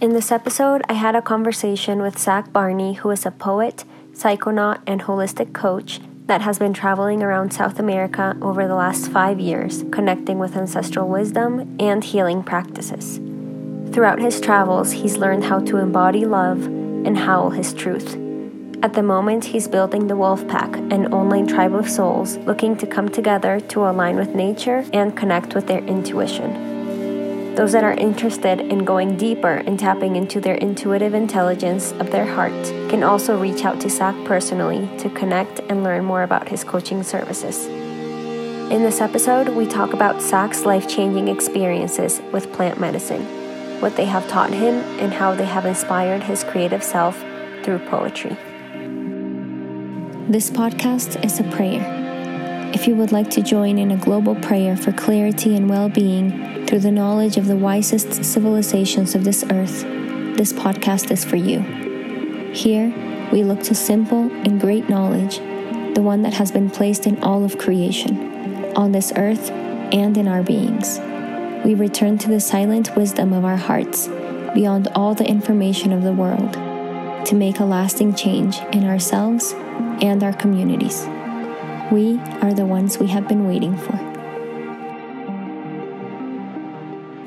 In this episode, I had a conversation with Zach Barney, who is a poet, psychonaut, and holistic coach that has been traveling around South America over the last five years, connecting with ancestral wisdom and healing practices. Throughout his travels, he's learned how to embody love and howl his truth. At the moment, he's building the Wolf Pack, an online tribe of souls looking to come together to align with nature and connect with their intuition. Those that are interested in going deeper and tapping into their intuitive intelligence of their heart can also reach out to Zach personally to connect and learn more about his coaching services. In this episode, we talk about Zach's life changing experiences with plant medicine, what they have taught him, and how they have inspired his creative self through poetry. This podcast is a prayer. If you would like to join in a global prayer for clarity and well being, through the knowledge of the wisest civilizations of this earth, this podcast is for you. Here, we look to simple and great knowledge, the one that has been placed in all of creation, on this earth and in our beings. We return to the silent wisdom of our hearts, beyond all the information of the world, to make a lasting change in ourselves and our communities. We are the ones we have been waiting for.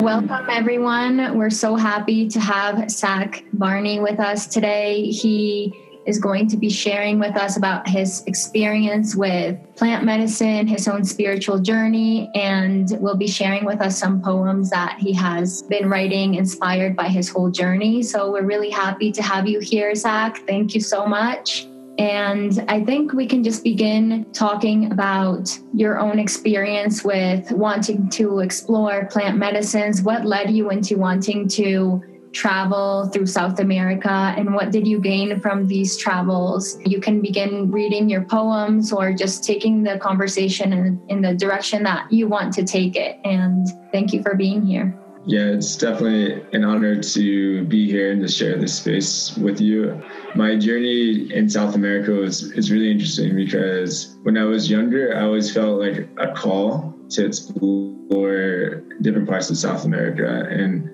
Welcome, everyone. We're so happy to have Zach Barney with us today. He is going to be sharing with us about his experience with plant medicine, his own spiritual journey, and will be sharing with us some poems that he has been writing inspired by his whole journey. So we're really happy to have you here, Zach. Thank you so much. And I think we can just begin talking about your own experience with wanting to explore plant medicines. What led you into wanting to travel through South America and what did you gain from these travels? You can begin reading your poems or just taking the conversation in, in the direction that you want to take it. And thank you for being here. Yeah, it's definitely an honor to be here and to share this space with you. My journey in South America was is really interesting because when I was younger, I always felt like a call to explore different parts of South America and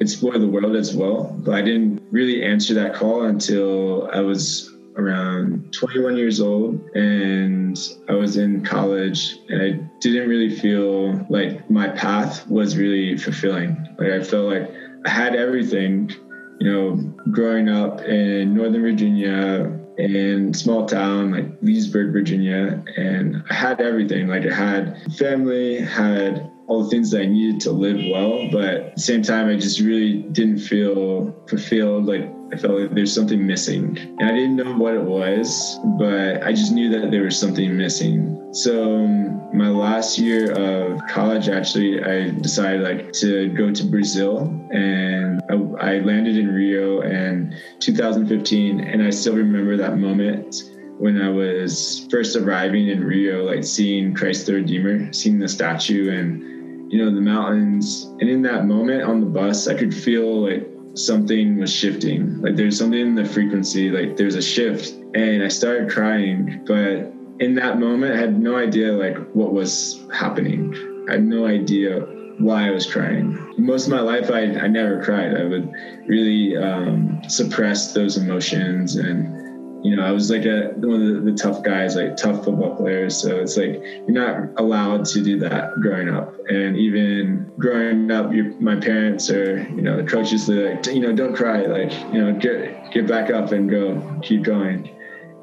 explore the world as well. But I didn't really answer that call until I was around 21 years old and I was in college and I didn't really feel like my path was really fulfilling. Like I felt like I had everything, you know, growing up in Northern Virginia in small town like Leesburg, Virginia, and I had everything. Like I had family, had all the things that I needed to live well, but at the same time I just really didn't feel fulfilled like I felt like there's something missing. And I didn't know what it was, but I just knew that there was something missing. So um, my last year of college, actually, I decided like to go to Brazil and I, I landed in Rio in 2015. And I still remember that moment when I was first arriving in Rio, like seeing Christ the Redeemer, seeing the statue and, you know, the mountains. And in that moment on the bus, I could feel like something was shifting. Like there's something in the frequency, like there's a shift. And I started crying, but in that moment, I had no idea like what was happening. I had no idea why I was crying. Most of my life, I, I never cried. I would really um, suppress those emotions and you know, I was like a one of the, the, tough guys, like tough football players. So it's like you're not allowed to do that growing up. And even growing up, my parents or you know the coaches, they're like, you know, don't cry, like you know, get get back up and go, keep going.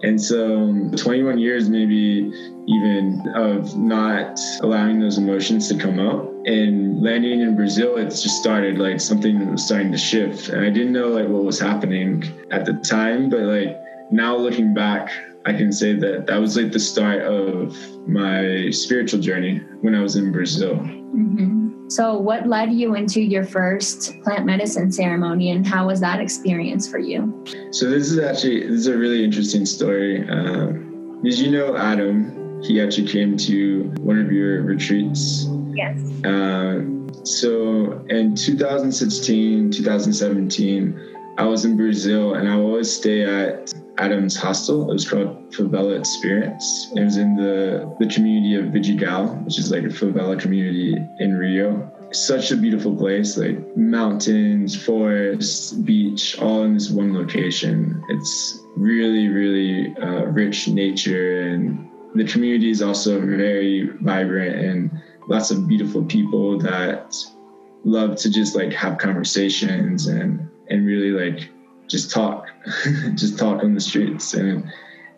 And so, um, 21 years, maybe even of not allowing those emotions to come out. And landing in Brazil, it just started like something was starting to shift. And I didn't know like what was happening at the time, but like now looking back, I can say that that was like the start of my spiritual journey when I was in Brazil. Mm-hmm. So, what led you into your first plant medicine ceremony, and how was that experience for you? So, this is actually this is a really interesting story. Um, did you know Adam? He actually came to one of your retreats. Yes. Uh, so, in 2016, 2017. I was in Brazil and I always stay at Adam's hostel. It was called Favela Experience. It was in the, the community of Vidigal, which is like a favela community in Rio. such a beautiful place, like mountains, forests, beach, all in this one location. It's really, really uh, rich nature, and the community is also very vibrant and lots of beautiful people that love to just like have conversations and and really like just talk, just talk on the streets and.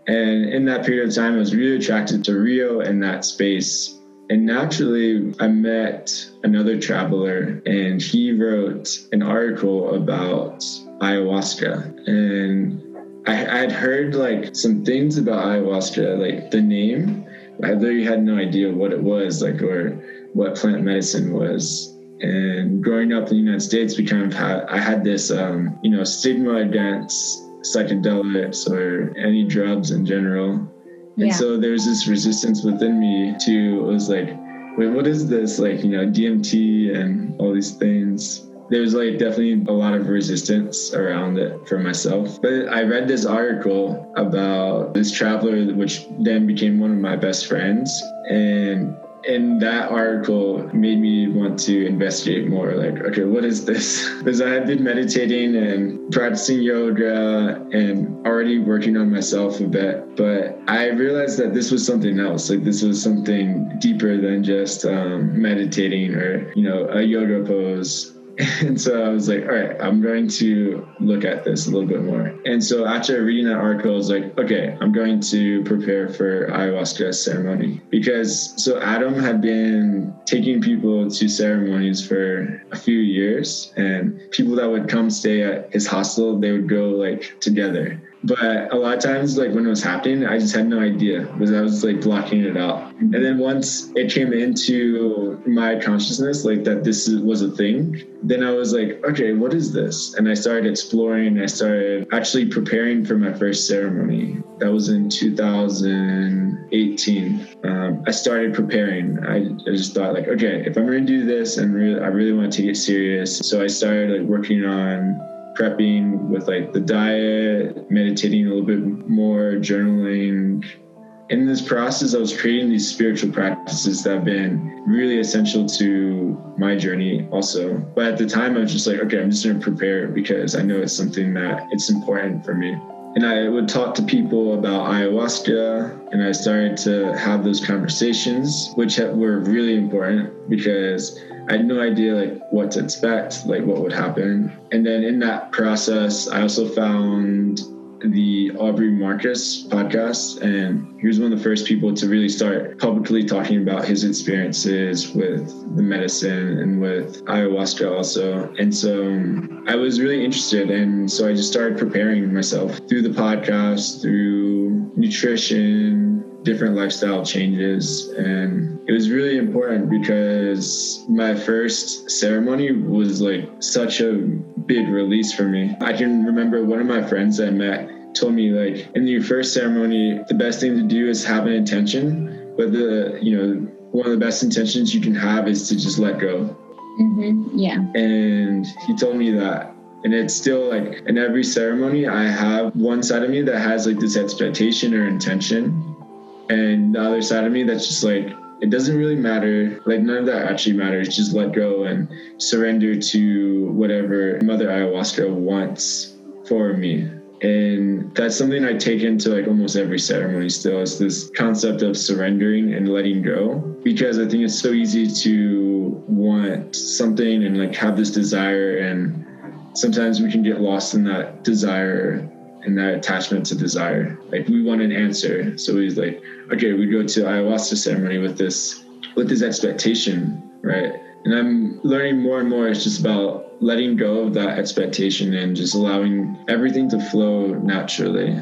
And in that period of time, I was really attracted to Rio and that space and naturally, I met another traveler, and he wrote an article about ayahuasca. And I, had heard like some things about ayahuasca, like the name. I literally had no idea what it was, like, or what plant medicine was. And growing up in the United States, we kind of had, I had this, um, you know, stigma against psychedelics or any drugs in general. And yeah. so there's this resistance within me to, it was like, wait, what is this? Like, you know, DMT and all these things. There's like definitely a lot of resistance around it for myself. But I read this article about this traveler, which then became one of my best friends. And and that article made me want to investigate more like okay what is this? Because i had been meditating and practicing yoga and already working on myself a bit but i realized that this was something else. Like this was something deeper than just um, meditating or you know a yoga pose And so I was like, all right, I'm going to look at this a little bit more. And so after reading that article, I was like, okay, I'm going to prepare for ayahuasca ceremony. Because so Adam had been taking people to ceremonies for a few years, and people that would come stay at his hostel, they would go like together. But a lot of times, like when it was happening, I just had no idea because I was like blocking it out. And then once it came into my consciousness, like that this was a thing, then I was like, okay, what is this? And I started exploring. I started actually preparing for my first ceremony. That was in 2018. Um, I started preparing. I, I just thought like, okay, if I'm to do this and really, I really want to take it serious. So I started like working on prepping with like the diet, meditating a little bit more, journaling. In this process, I was creating these spiritual practices that have been really essential to my journey also. But at the time, I was just like, okay, I'm just going to prepare because I know it's something that it's important for me. And I would talk to people about ayahuasca, and I started to have those conversations, which were really important because I had no idea like what to expect, like what would happen. And then in that process, I also found the Aubrey Marcus podcast, and he was one of the first people to really start publicly talking about his experiences with the medicine and with ayahuasca also. And so I was really interested, and so I just started preparing myself through the podcast, through nutrition, different lifestyle changes. And it was really important because my first ceremony was like such a big release for me. I can remember one of my friends I met told me like in your first ceremony, the best thing to do is have an intention, but the, you know, one of the best intentions you can have is to just let go. Mm-hmm. Yeah. And he told me that and it's still like in every ceremony i have one side of me that has like this expectation or intention and the other side of me that's just like it doesn't really matter. Like none of that actually matters. Just let go and surrender to whatever mother ayahuasca wants for me. And that's something i take into like almost every ceremony still is this concept of surrendering and letting go. Because i think it's so easy to want something and like have this desire and sometimes we can get lost in that desire and that attachment to desire. Like we want an answer. So he's like, okay, we go to ayahuasca ceremony with this with this expectation, right? And I'm learning more and more. It's just about letting go of that expectation and just allowing everything to flow naturally.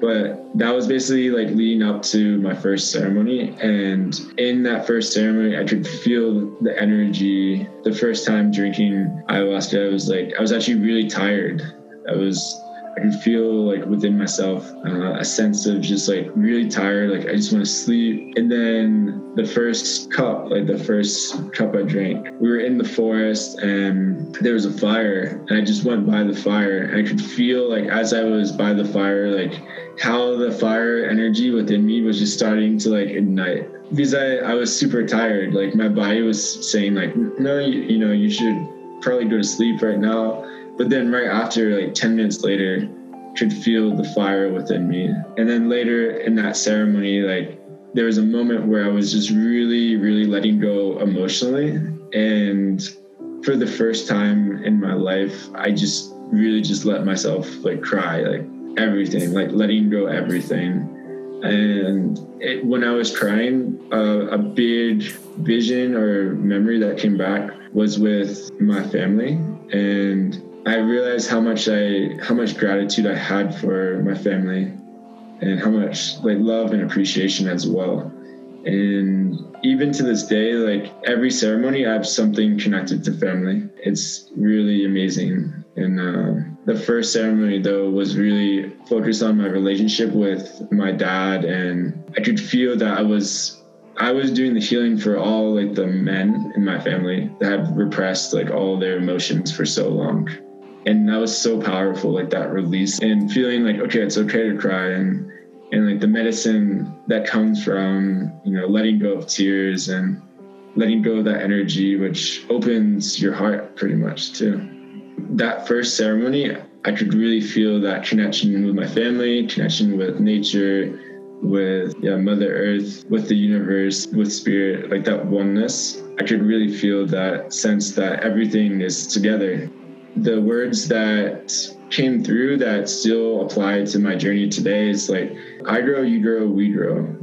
But that was basically like leading up to my first ceremony. And in that first ceremony, I could feel the energy. The first time drinking ayahuasca, I was like, I was actually really tired. I was I could feel like within myself uh, a sense of just like really tired, like I just want to sleep. And then the first cup, like the first cup I drank, we were in the forest and there was a fire, and I just went by the fire, and I could feel like as I was by the fire, like how the fire energy within me was just starting to like ignite. Because I, I was super tired. Like my body was saying like no you, you know you should probably go to sleep right now but then right after, like 10 minutes later, could feel the fire within me. And then later in that ceremony, like there was a moment where I was just really, really letting go emotionally. And for the first time in my life, I just really just let myself like cry, like everything, like letting go everything. And it, when I was crying, uh, a big vision or memory that came back was with my family. And I realized how much I how much gratitude I had for my family and how much like love and appreciation as well. And even to this day, like every ceremony, I have something connected to family. It's really amazing. And uh, the first ceremony, though, was really focused on my relationship with my dad, and I could feel that I was I was doing the healing for all like the men in my family that had repressed like all their emotions for so long and that was so powerful like that release and feeling like okay it's okay to cry. And and like the medicine that comes from you know letting go of tears and letting go of that energy which opens your heart pretty much too. That first ceremony i could really feel that connection with my family connection with nature with yeah, mother earth with the universe with spirit like that oneness. I could really feel that sense that everything is together the words that came through that still apply to my journey today is like I grow, you grow, we grow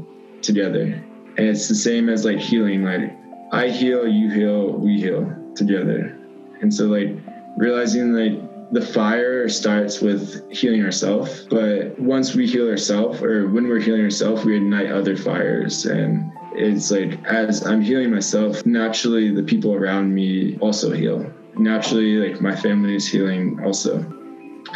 together. And it's the same as like healing, like I heal, you heal, we heal together. And so like realizing like the fire starts with healing ourselves, but once we heal ourselves or when we're healing ourselves, we ignite other fires and it's like as I'm healing myself, naturally the people around me also heal naturally like my family is healing also.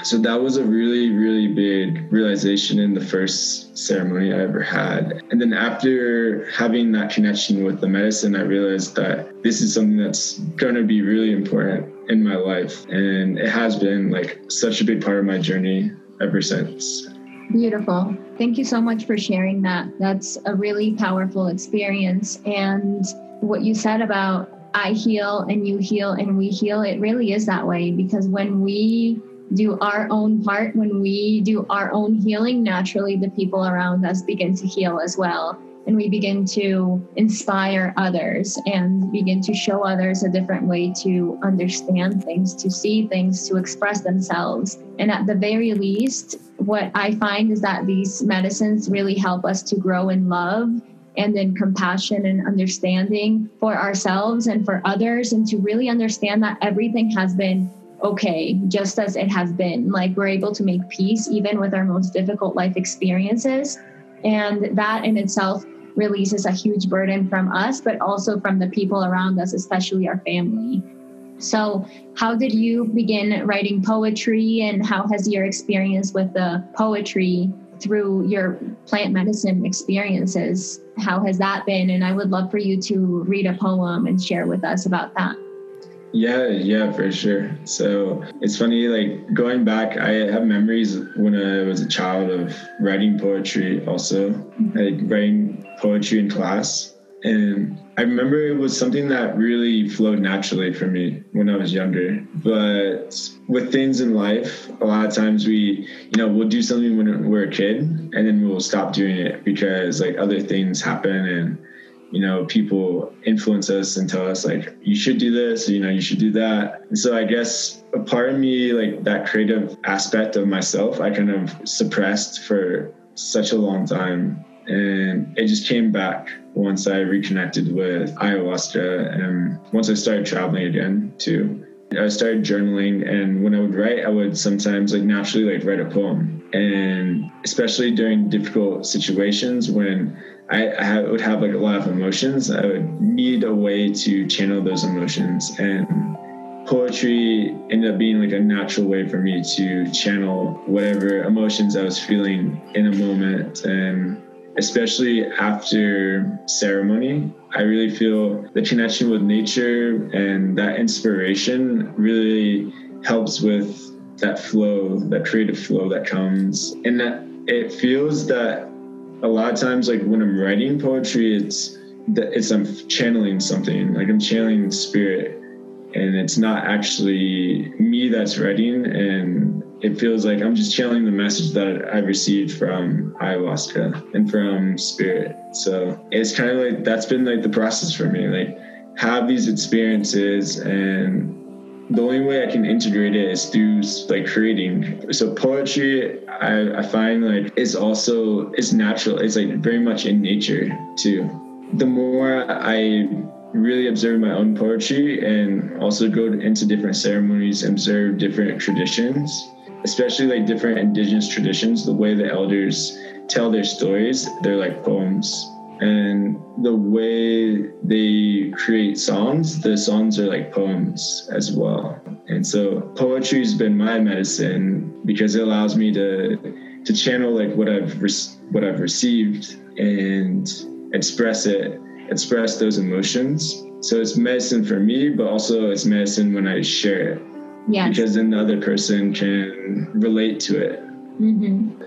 So that was a really really big realization in the first ceremony i ever had. And then after having that connection with the medicine i realized that this is something that's going to be really important in my life. And it has been like such a big part of my journey ever since. Beautiful. Thank you so much for sharing that. That's a really powerful experience. And what you said about I heal and you heal and we heal. It really is that way because when we do our own part, when we do our own healing, naturally the people around us begin to heal as well. And we begin to inspire others and begin to show others a different way to understand things, to see things, to express themselves. And at the very least, what I find is that these medicines really help us to grow in love and then compassion and understanding for ourselves and for others, and to really understand that everything has been okay, just as it has been. Like we're able to make peace even with our most difficult life experiences. And that in itself releases a huge burden from us, but also from the people around us, especially our family. So, how did you begin writing poetry, and how has your experience with the poetry through your plant medicine experiences. How has that been? And I would love for you to read a poem and share with us about that. Yeah, yeah, for sure. So it's funny, like going back, I have memories when I was a child of writing poetry also, like writing poetry in class. And I remember it was something that really flowed naturally for me when I was younger. But with things in life, a lot of times we, you know, we'll do something when we're a kid and then we'll stop doing it because like other things happen and, you know, people influence us and tell us like, you should do this, you know, you should do that. And so I guess a part of me, like that creative aspect of myself, I kind of suppressed for such a long time and it just came back once I reconnected with ayahuasca and once I started traveling again too. I started journaling and when I would write, I would sometimes like naturally like write a poem. And especially during difficult situations when I, I would have like a lot of emotions, I would need a way to channel those emotions. And poetry ended up being like a natural way for me to channel whatever emotions I was feeling in a moment. And especially after ceremony, I really feel the connection with nature and that inspiration really helps with that flow, that creative flow that comes. And that it feels that a lot of times, like when I'm writing poetry, it's that it's I'm channeling something, like I'm channeling spirit, and it's not actually me that's writing, and it feels like I'm just channeling the message that I've received from ayahuasca and from spirit. So it's kind of like that's been like the process for me, like have these experiences and the only way I can integrate it is through like creating. So poetry, I, I find like it's also it's natural. It's like very much in nature too. The more I really observe my own poetry and also go into different ceremonies, observe different traditions, especially like different indigenous traditions, the way the elders tell their stories, they're like poems. And the way they create songs the songs are like poems as well. And so poetry has been my medicine because it allows me to to channel like what i've re- what i've received and express it express those emotions. So it's medicine for me but also it's medicine when i share it yes. because then the other person can relate to it mm-hmm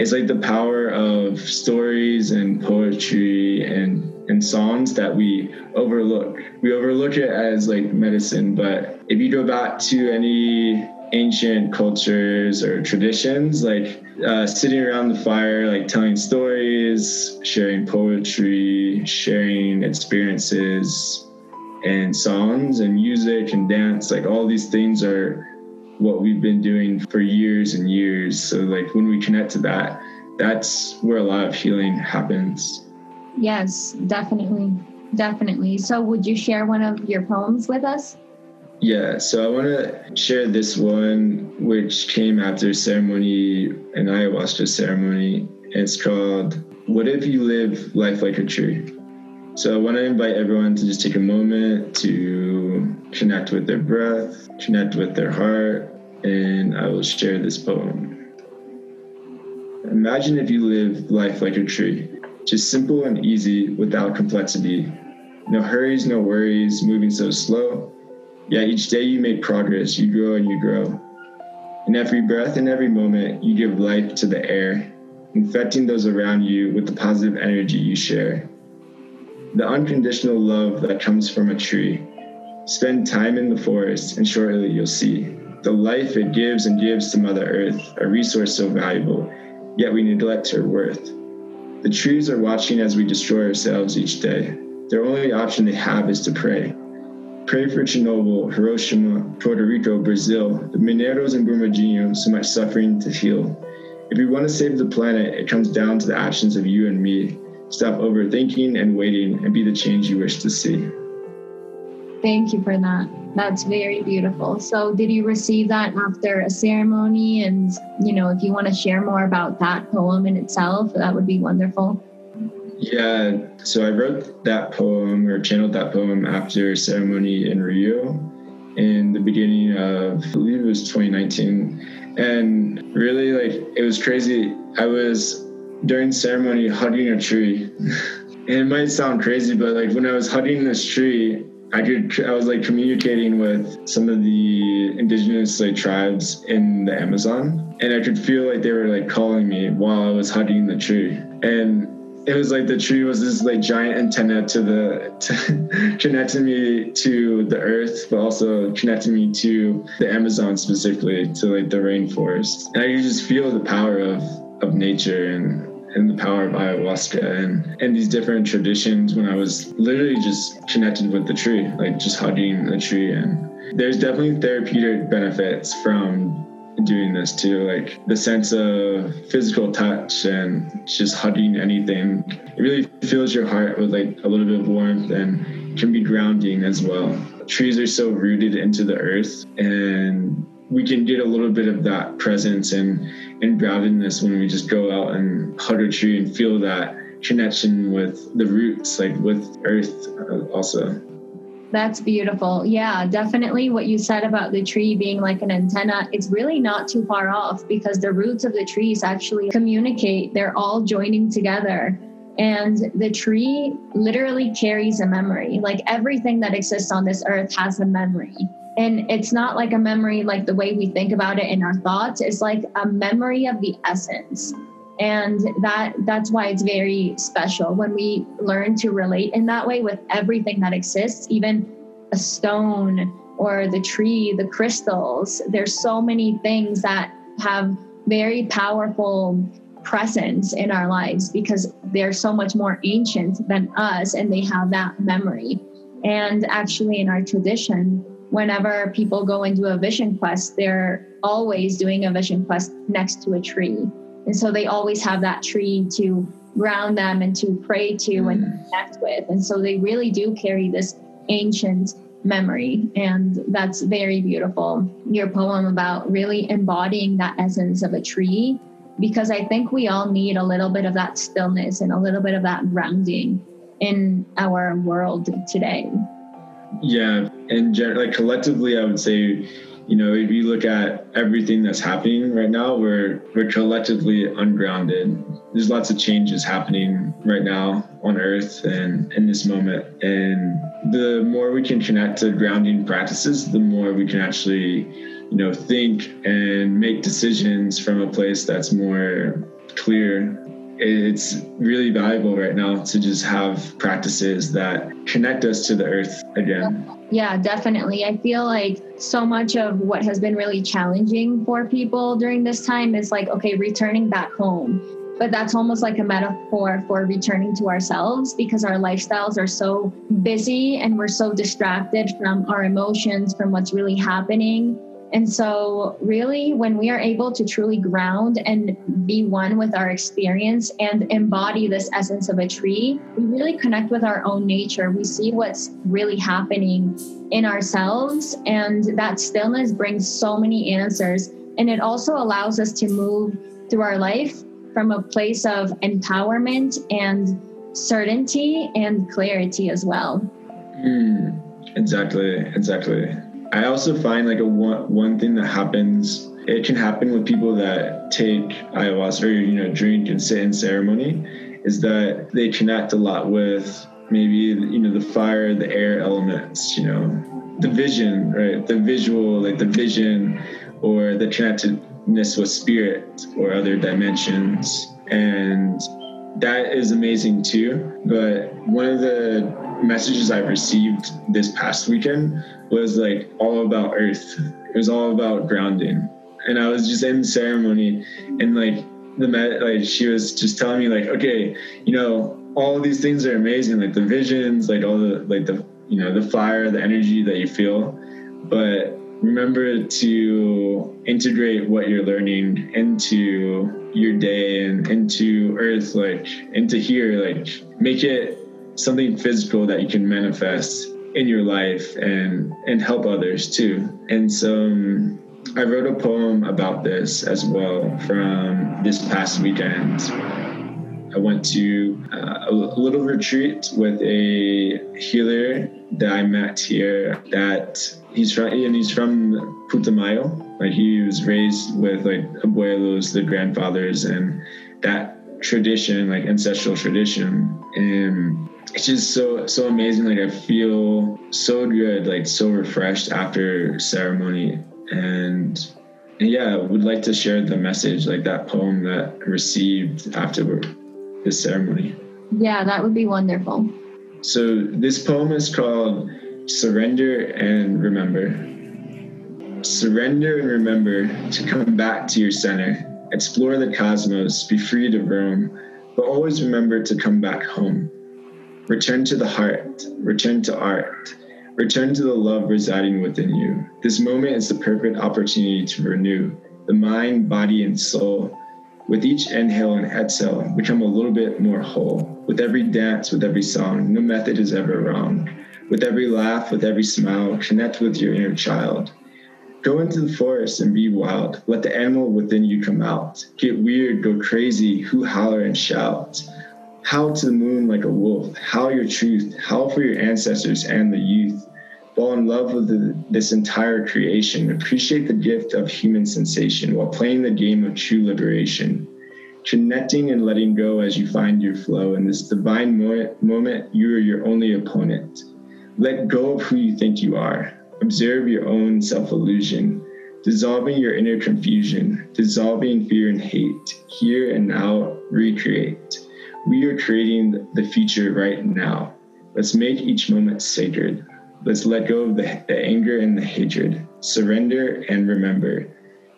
it's like the power of stories and poetry and and songs that we overlook. We overlook it as like medicine, but if you go back to any ancient cultures or traditions, like uh, sitting around the fire, like telling stories, sharing poetry, sharing experiences, and songs and music and dance, like all these things are what we've been doing for years and years. So, like, when we connect to that, that's where a lot of healing happens. Yes, definitely. Definitely. So, would you share one of your poems with us? Yeah, so I want to share this one, which came after ceremony, an ayahuasca ceremony. It's called What If You Live Life Like a Tree? So I want to invite everyone to just take a moment to connect with their breath, connect with their heart, and I will share this poem. Imagine if you live life like a tree, just simple and easy without complexity. No hurries, no worries, moving so slow. Yet each day you make progress, you grow and you grow. In every breath and every moment, you give life to the air, infecting those around you with the positive energy you share the unconditional love that comes from a tree. Spend time in the forest, and shortly you'll see the life it gives and gives to Mother Earth, a resource so valuable, yet we neglect her worth. The trees are watching as we destroy ourselves each day. Their only option they have is to pray. Pray for Chernobyl, Hiroshima, Puerto Rico, Brazil, the Mineros and Brumadinho, so much suffering to heal. If we want to save the planet, it comes down to the actions of you and me. Stop overthinking and waiting and be the change you wish to see. Thank you for that. That's very beautiful. So, did you receive that after a ceremony? And, you know, if you want to share more about that poem in itself, that would be wonderful. Yeah. So, I wrote that poem or channeled that poem after a ceremony in Rio in the beginning of, I believe it was 2019. And really, like, it was crazy. I was during ceremony hugging a tree. and it might sound crazy, but like when I was hugging this tree, I could I was like communicating with some of the indigenous like tribes in the Amazon, and I could feel like they were like calling me while I was hugging the tree, and it was like the tree was this like giant antenna to the to connecting me to the earth, but also connecting me to the Amazon specifically to like the rainforest, and I could just feel the power of of nature and and the power of ayahuasca and, and these different traditions when I was literally just connected with the tree, like just hugging the tree. And there's definitely therapeutic benefits from doing this too, like the sense of physical touch and just hugging anything. It really fills your heart with like a little bit of warmth and can be grounding as well. Trees are so rooted into the earth and we can get a little bit of that presence and and groundedness when we just go out and hug a tree and feel that connection with the roots, like with earth, uh, also. That's beautiful. Yeah, definitely what you said about the tree being like an antenna, it's really not too far off because the roots of the trees actually communicate. They're all joining together. And the tree literally carries a memory. Like everything that exists on this earth has a memory. And it's not like a memory like the way we think about it in our thoughts, it's like a memory of the essence and that that's why it's very special when we learn to relate in that way with everything that exists even a stone or the tree the crystals there's so many things that have very powerful presence in our lives because they're so much more ancient than us and they have that memory and actually in our tradition whenever people go into a vision quest they're always doing a vision quest next to a tree and so they always have that tree to ground them and to pray to mm. and connect with. And so they really do carry this ancient memory. And that's very beautiful. Your poem about really embodying that essence of a tree, because I think we all need a little bit of that stillness and a little bit of that grounding in our world today. Yeah. And like collectively, I would say you know, if you look at everything that's happening right now, we're we're collectively ungrounded. There's lots of changes happening right now on Earth and in this moment. And the more we can connect to grounding practices, the more we can actually, you know, think and make decisions from a place that's more clear it's really valuable right now to just have practices that connect us to the earth again. Yeah, definitely. I feel like so much of what has been really challenging for people during this time is like, okay, returning back home. But that's almost like a metaphor for returning to ourselves because our lifestyles are so busy and we're so distracted from our emotions, from what's really happening and so, really, when we are able to truly ground and be one with our experience and embody this essence of a tree, we really connect with our own nature. We see what's really happening in ourselves, and that stillness brings so many answers. And it also allows us to move through our life from a place of empowerment and certainty and clarity as well. Mm, exactly, exactly. I also find like a one one thing that happens. It can happen with people that take ayahuasca or you know drink and sit in ceremony, is that they connect a lot with maybe you know the fire, the air elements, you know, the vision, right? The visual, like the vision, or the connectedness with spirit or other dimensions, and that is amazing too. But one of the messages I received this past weekend was like all about earth. It was all about grounding. And I was just in ceremony and like the met like she was just telling me like, okay, you know, all these things are amazing, like the visions, like all the like the you know, the fire, the energy that you feel. But remember to integrate what you're learning into your day and into earth, like into here, like make it something physical that you can manifest in your life and and help others too. And so um, I wrote a poem about this as well from this past weekend. I went to uh, a little retreat with a healer that I met here. That he's from and he's from Putumayo. Like he was raised with like abuelos, the grandfathers, and that tradition, like ancestral tradition. And it's just so so amazing. Like I feel so good, like so refreshed after ceremony, and, and yeah, would like to share the message, like that poem that I received after this ceremony. Yeah, that would be wonderful. So this poem is called "Surrender and Remember." Surrender and remember to come back to your center. Explore the cosmos, be free to roam, but always remember to come back home. Return to the heart, return to art, return to the love residing within you. This moment is the perfect opportunity to renew the mind, body, and soul. With each inhale and exhale, become a little bit more whole. With every dance, with every song, no method is ever wrong. With every laugh, with every smile, connect with your inner child. Go into the forest and be wild. Let the animal within you come out. Get weird, go crazy, who holler and shout. Howl to the moon like a wolf, howl your truth, howl for your ancestors and the youth. Fall in love with the, this entire creation. Appreciate the gift of human sensation while playing the game of true liberation. Connecting and letting go as you find your flow. In this divine moment, you are your only opponent. Let go of who you think you are. Observe your own self illusion, dissolving your inner confusion, dissolving fear and hate. Here and now, recreate. We are creating the future right now. Let's make each moment sacred. Let's let go of the, the anger and the hatred. Surrender and remember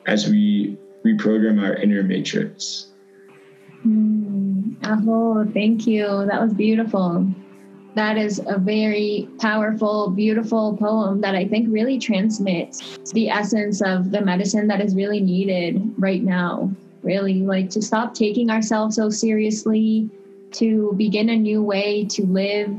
as we reprogram our inner matrix. Mm, oh, thank you. That was beautiful. That is a very powerful, beautiful poem that I think really transmits the essence of the medicine that is really needed right now. Really, like to stop taking ourselves so seriously, to begin a new way to live,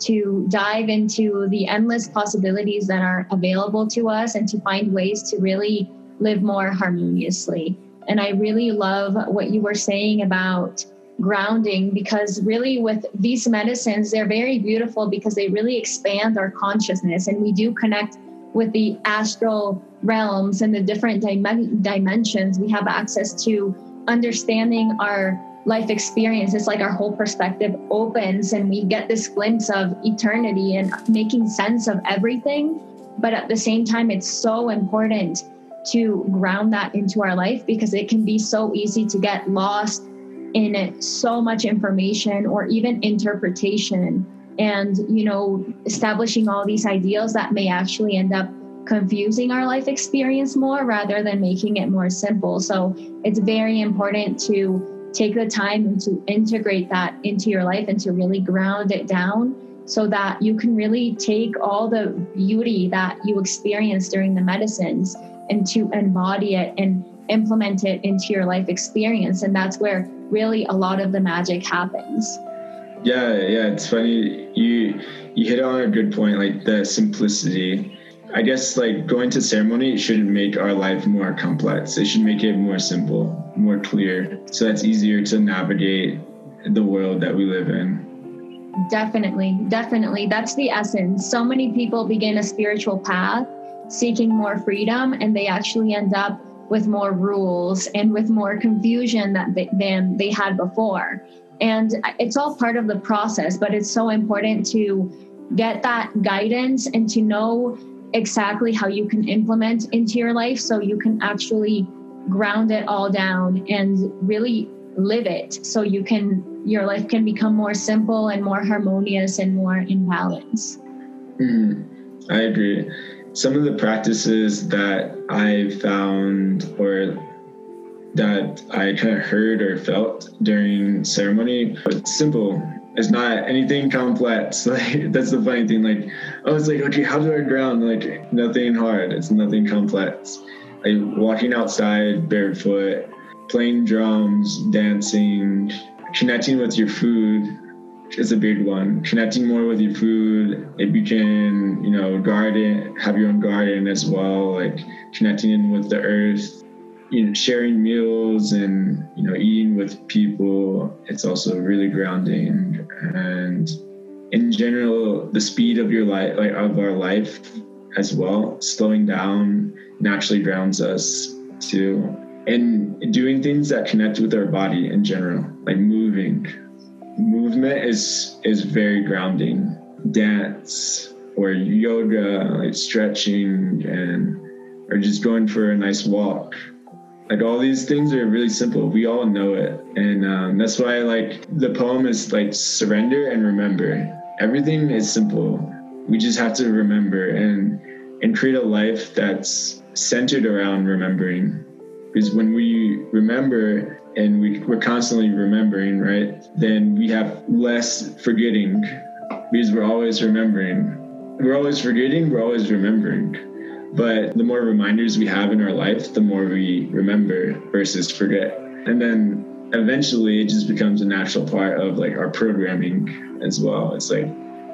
to dive into the endless possibilities that are available to us, and to find ways to really live more harmoniously. And I really love what you were saying about grounding because really with these medicines they're very beautiful because they really expand our consciousness and we do connect with the astral realms and the different dim- dimensions we have access to understanding our life experience. It's like our whole perspective opens and we get this glimpse of eternity and making sense of everything. But at the same time it's so important to ground that into our life because it can be so easy to get lost in so much information or even interpretation and you know establishing all these ideals that may actually end up confusing our life experience more rather than making it more simple so it's very important to take the time and to integrate that into your life and to really ground it down so that you can really take all the beauty that you experience during the medicines and to embody it and implement it into your life experience and that's where really a lot of the magic happens. Yeah, yeah, it's funny. You you hit on a good point, like the simplicity. I guess like going to ceremony shouldn't make our life more complex. It should make it more simple, more clear. So that's easier to navigate the world that we live in. Definitely, definitely. That's the essence. So many people begin a spiritual path seeking more freedom and they actually end up with more rules and with more confusion that they, than they had before. And it's all part of the process, but it's so important to get that guidance and to know exactly how you can implement into your life so you can actually ground it all down and really live it so you can your life can become more simple and more harmonious and more in balance. Mm, I agree some of the practices that I found or that I kind of heard or felt during ceremony, it's simple. It's not anything complex. Like that's the funny thing. Like I was like, okay, how do I ground? Like nothing hard. It's nothing complex. Like walking outside barefoot, playing drums, dancing, connecting with your food, is a big one. Connecting more with your food. If you can, you know, garden, have your own garden as well. Like connecting in with the earth, you know, sharing meals and you know, eating with people. It's also really grounding. And in general, the speed of your life, like of our life, as well, slowing down naturally grounds us too. And doing things that connect with our body in general, like moving, movement is is very grounding. Dance or yoga, like stretching and or just going for a nice walk. Like all these things are really simple. We all know it, and um, that's why like the poem is like surrender and remember. Everything is simple. We just have to remember and and create a life that's centered around remembering. Because when we remember, and we, we're constantly remembering, right? Then we have less forgetting because we're always remembering. We're always forgetting, we're always remembering. But the more reminders we have in our life, the more we remember versus forget. And then eventually it just becomes a natural part of like our programming as well. It's like,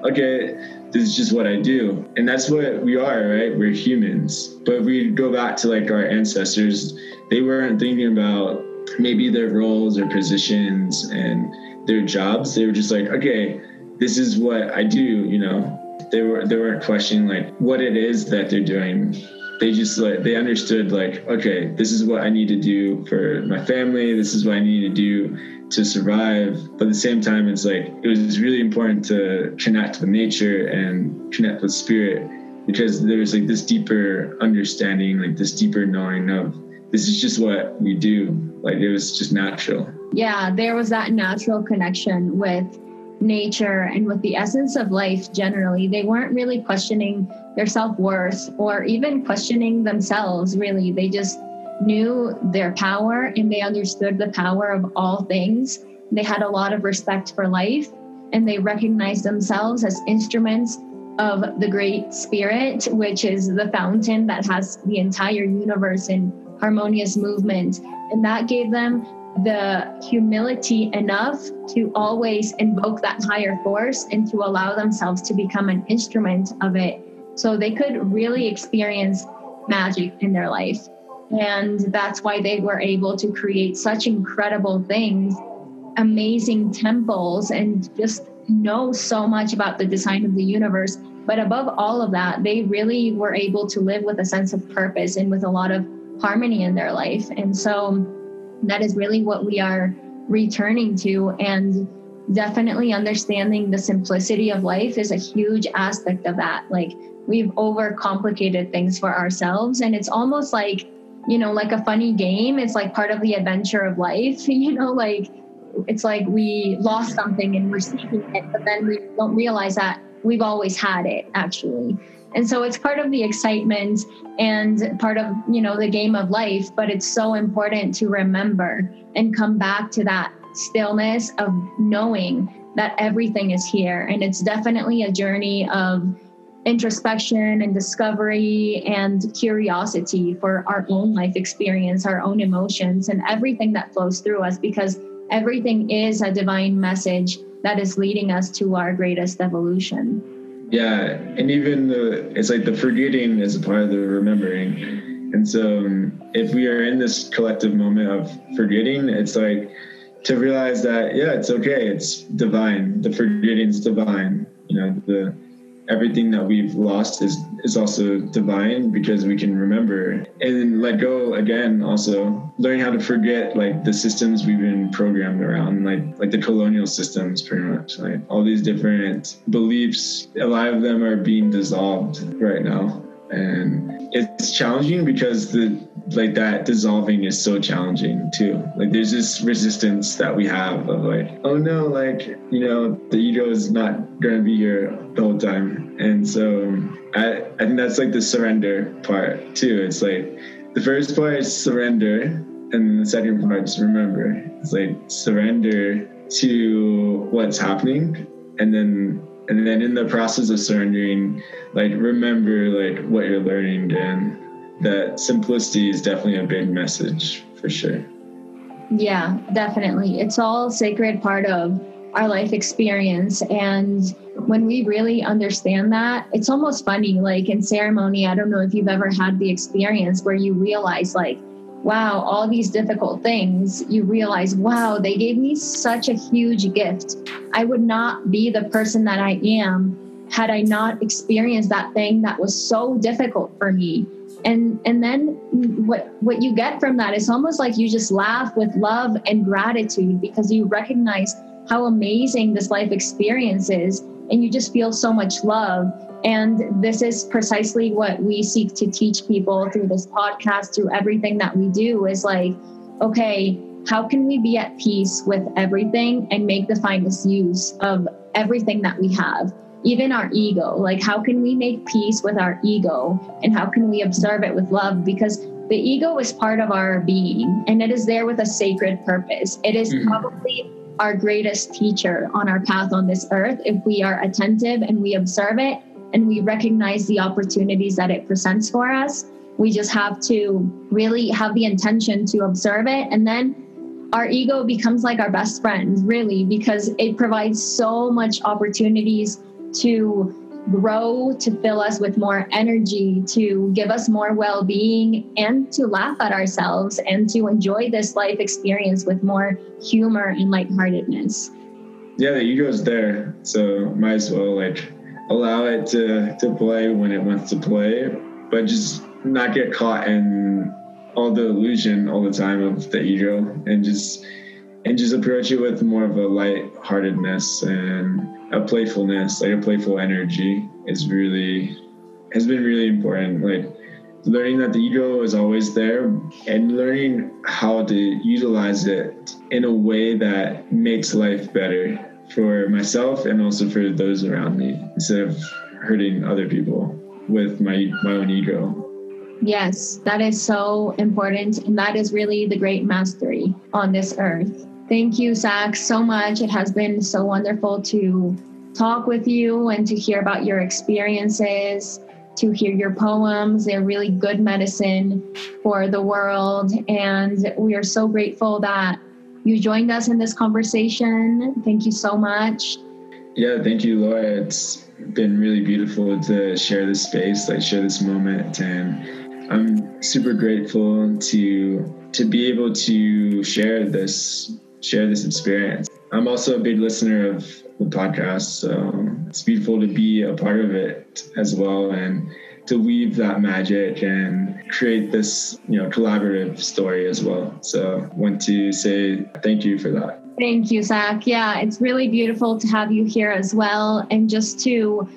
okay, this is just what I do. And that's what we are, right? We're humans. But we go back to like our ancestors, they weren't thinking about maybe their roles or positions and their jobs. They were just like, okay, this is what I do, you know. They were they weren't questioning like what it is that they're doing. They just like they understood like okay this is what i need to do for my family. This is what i need to do to survive. But at the same time it's like it was really important to connect with nature and connect with spirit because there's like this deeper understanding like this deeper knowing of this is just what we do. Like it was just natural. Yeah there was that natural connection with nature and with the essence of life generally. They weren't really questioning their self worth or even questioning themselves, really. They just knew their power and they understood the power of all things. They had a lot of respect for life and they recognized themselves as instruments of the Great Spirit, which is the fountain that has the entire universe in harmonious movement. And that gave them the humility enough to always invoke that higher force and to allow themselves to become an instrument of it so they could really experience magic in their life. And that's why they were able to create such incredible things, amazing temples, and just know so much about the design of the universe. But above all of that, they really were able to live with a sense of purpose and with a lot of harmony in their life. And so that is really what we are returning to. And definitely understanding the simplicity of life is a huge aspect of that. Like we've overcomplicated things for ourselves and it's almost like you know like a funny game. It's like part of the adventure of life you know like it's like we lost something and we're seeking it but then we don't realize that we've always had it actually and so it's part of the excitement and part of you know the game of life but it's so important to remember and come back to that stillness of knowing that everything is here. And it's definitely a journey of introspection and discovery and curiosity for our own life experience our own emotions and everything that flows through us because everything is a divine message that is leading us to our greatest evolution yeah, and even the it's like the forgetting is a part of the remembering. And so um, if we are in this collective moment of forgetting, it's like to realize that yeah, it's okay. It's divine. The forgetting is divine. You know, the everything that we've lost is is also divine because we can remember and let go again also learning how to forget like the systems we've been programmed around like like the colonial systems pretty much like all these different beliefs a lot of them are being dissolved right now. And it's challenging because the like that dissolving is so challenging too. Like there's this resistance that we have of like oh no like you know the ego is not gonna be here the whole time. And so i i think that's like the surrender part too. It's like the first part is surrender and the second part is remember. It's like surrender to what's happening and then and then in the process of surrendering like remember like what you're learning dan. That simplicity is definitely a big message for sure. Yeah definitely. It's all sacred part of our life experience. And when we really understand that it's almost funny like in ceremony i don't know if you've ever had the experience where you realize like wow, all these difficult things, you realize, wow, they gave me such a huge gift. I would not be the person that I am had I not experienced that thing that was so difficult for me. And and then what what you get from that is almost like you just laugh with love and gratitude because you recognize how amazing this life experience is and you just feel so much love and this is precisely what we seek to teach people through this podcast, through everything that we do is like, okay, how can we be at peace with everything and make the finest use of everything that we have? Even our ego. Like, how can we make peace with our ego and how can we observe it with love? Because the ego is part of our being and it is there with a sacred purpose. It is mm-hmm. probably our greatest teacher on our path on this earth if we are attentive and we observe it and we recognize the opportunities that it presents for us. We just have to really have the intention to observe it. And then our ego becomes like our best friend, really, because it provides so much opportunities to grow, to fill us with more energy, to give us more well being, and to laugh at ourselves and to enjoy this life experience with more humor and lightheartedness. Yeah, the ego is there. So might as well like allow it to, to play when it wants to play, but just not get caught in all the illusion all the time of the ego and just and just approach it with more of a light-heartedness and a playfulness, like a playful energy is really has been really important. Like learning that the ego is always there and learning how to utilize it in a way that makes life better for myself and also for those around me instead of hurting other people with my my own ego. Yes, that is so important. And that is really the great mastery on this earth. Thank you, Zach, so much. It has been so wonderful to talk with you and to hear about your experiences, to hear your poems. They're really good medicine for the world. And we are so grateful that you joined us in this conversation. Thank you so much. Yeah, thank you, Laura. It's been really beautiful to share this space, like share this moment. And I'm super grateful to to be able to share this share this experience. I'm also a big listener of the podcast, so it's beautiful to be a part of it as well and to weave that magic and create this you know collaborative story as well. So want to say thank you for that. Thank you zach. Yeah it's really beautiful to have you here as well. And just to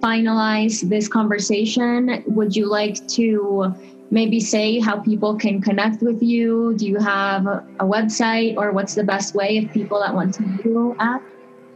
finalize this conversation would you like to maybe say how people can connect with you do you have a website or what's the best way if people that want to you at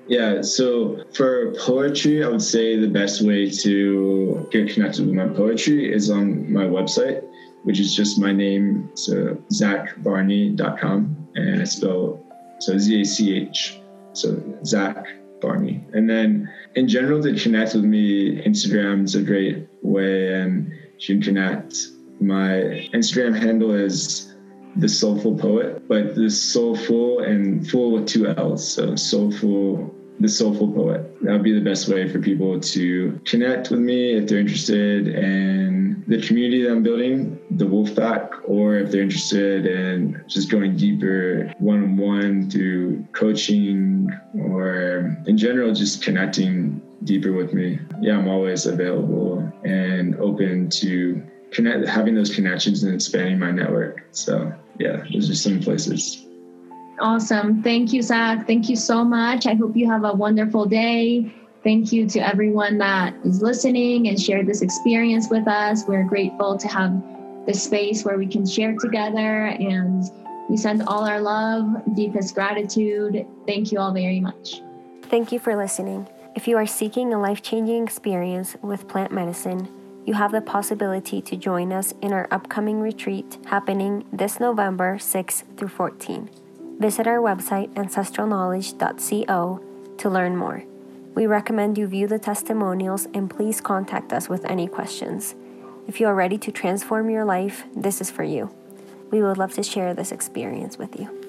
yeah, so for poetry, I would say the best way to get connected with my poetry is on my website, which is just my name, so zachbarney.com, and I spell so Z A C H, so Zach Barney. And then in general, to connect with me, Instagram is a great way, and you can connect. My Instagram handle is the soulful poet, but the soulful and full with two L's. So soulful, the soulful poet. That would be the best way for people to connect with me if they're interested in the community that I'm building, the Wolfpack, or if they're interested in just going deeper one on one through coaching or in general just connecting deeper with me. Yeah, I'm always available and open to connect having those connections and expanding my network. So yeah, those are some places. Awesome. Thank you, Zach. Thank you so much. I hope you have a wonderful day. Thank you to everyone that is listening and shared this experience with us. We're grateful to have the space where we can share together and we send all our love, deepest gratitude. Thank you all very much. Thank you for listening. If you are seeking a life changing experience with plant medicine, you have the possibility to join us in our upcoming retreat happening this November 6 through 14. Visit our website ancestralknowledge.co to learn more. We recommend you view the testimonials and please contact us with any questions. If you are ready to transform your life, this is for you. We would love to share this experience with you.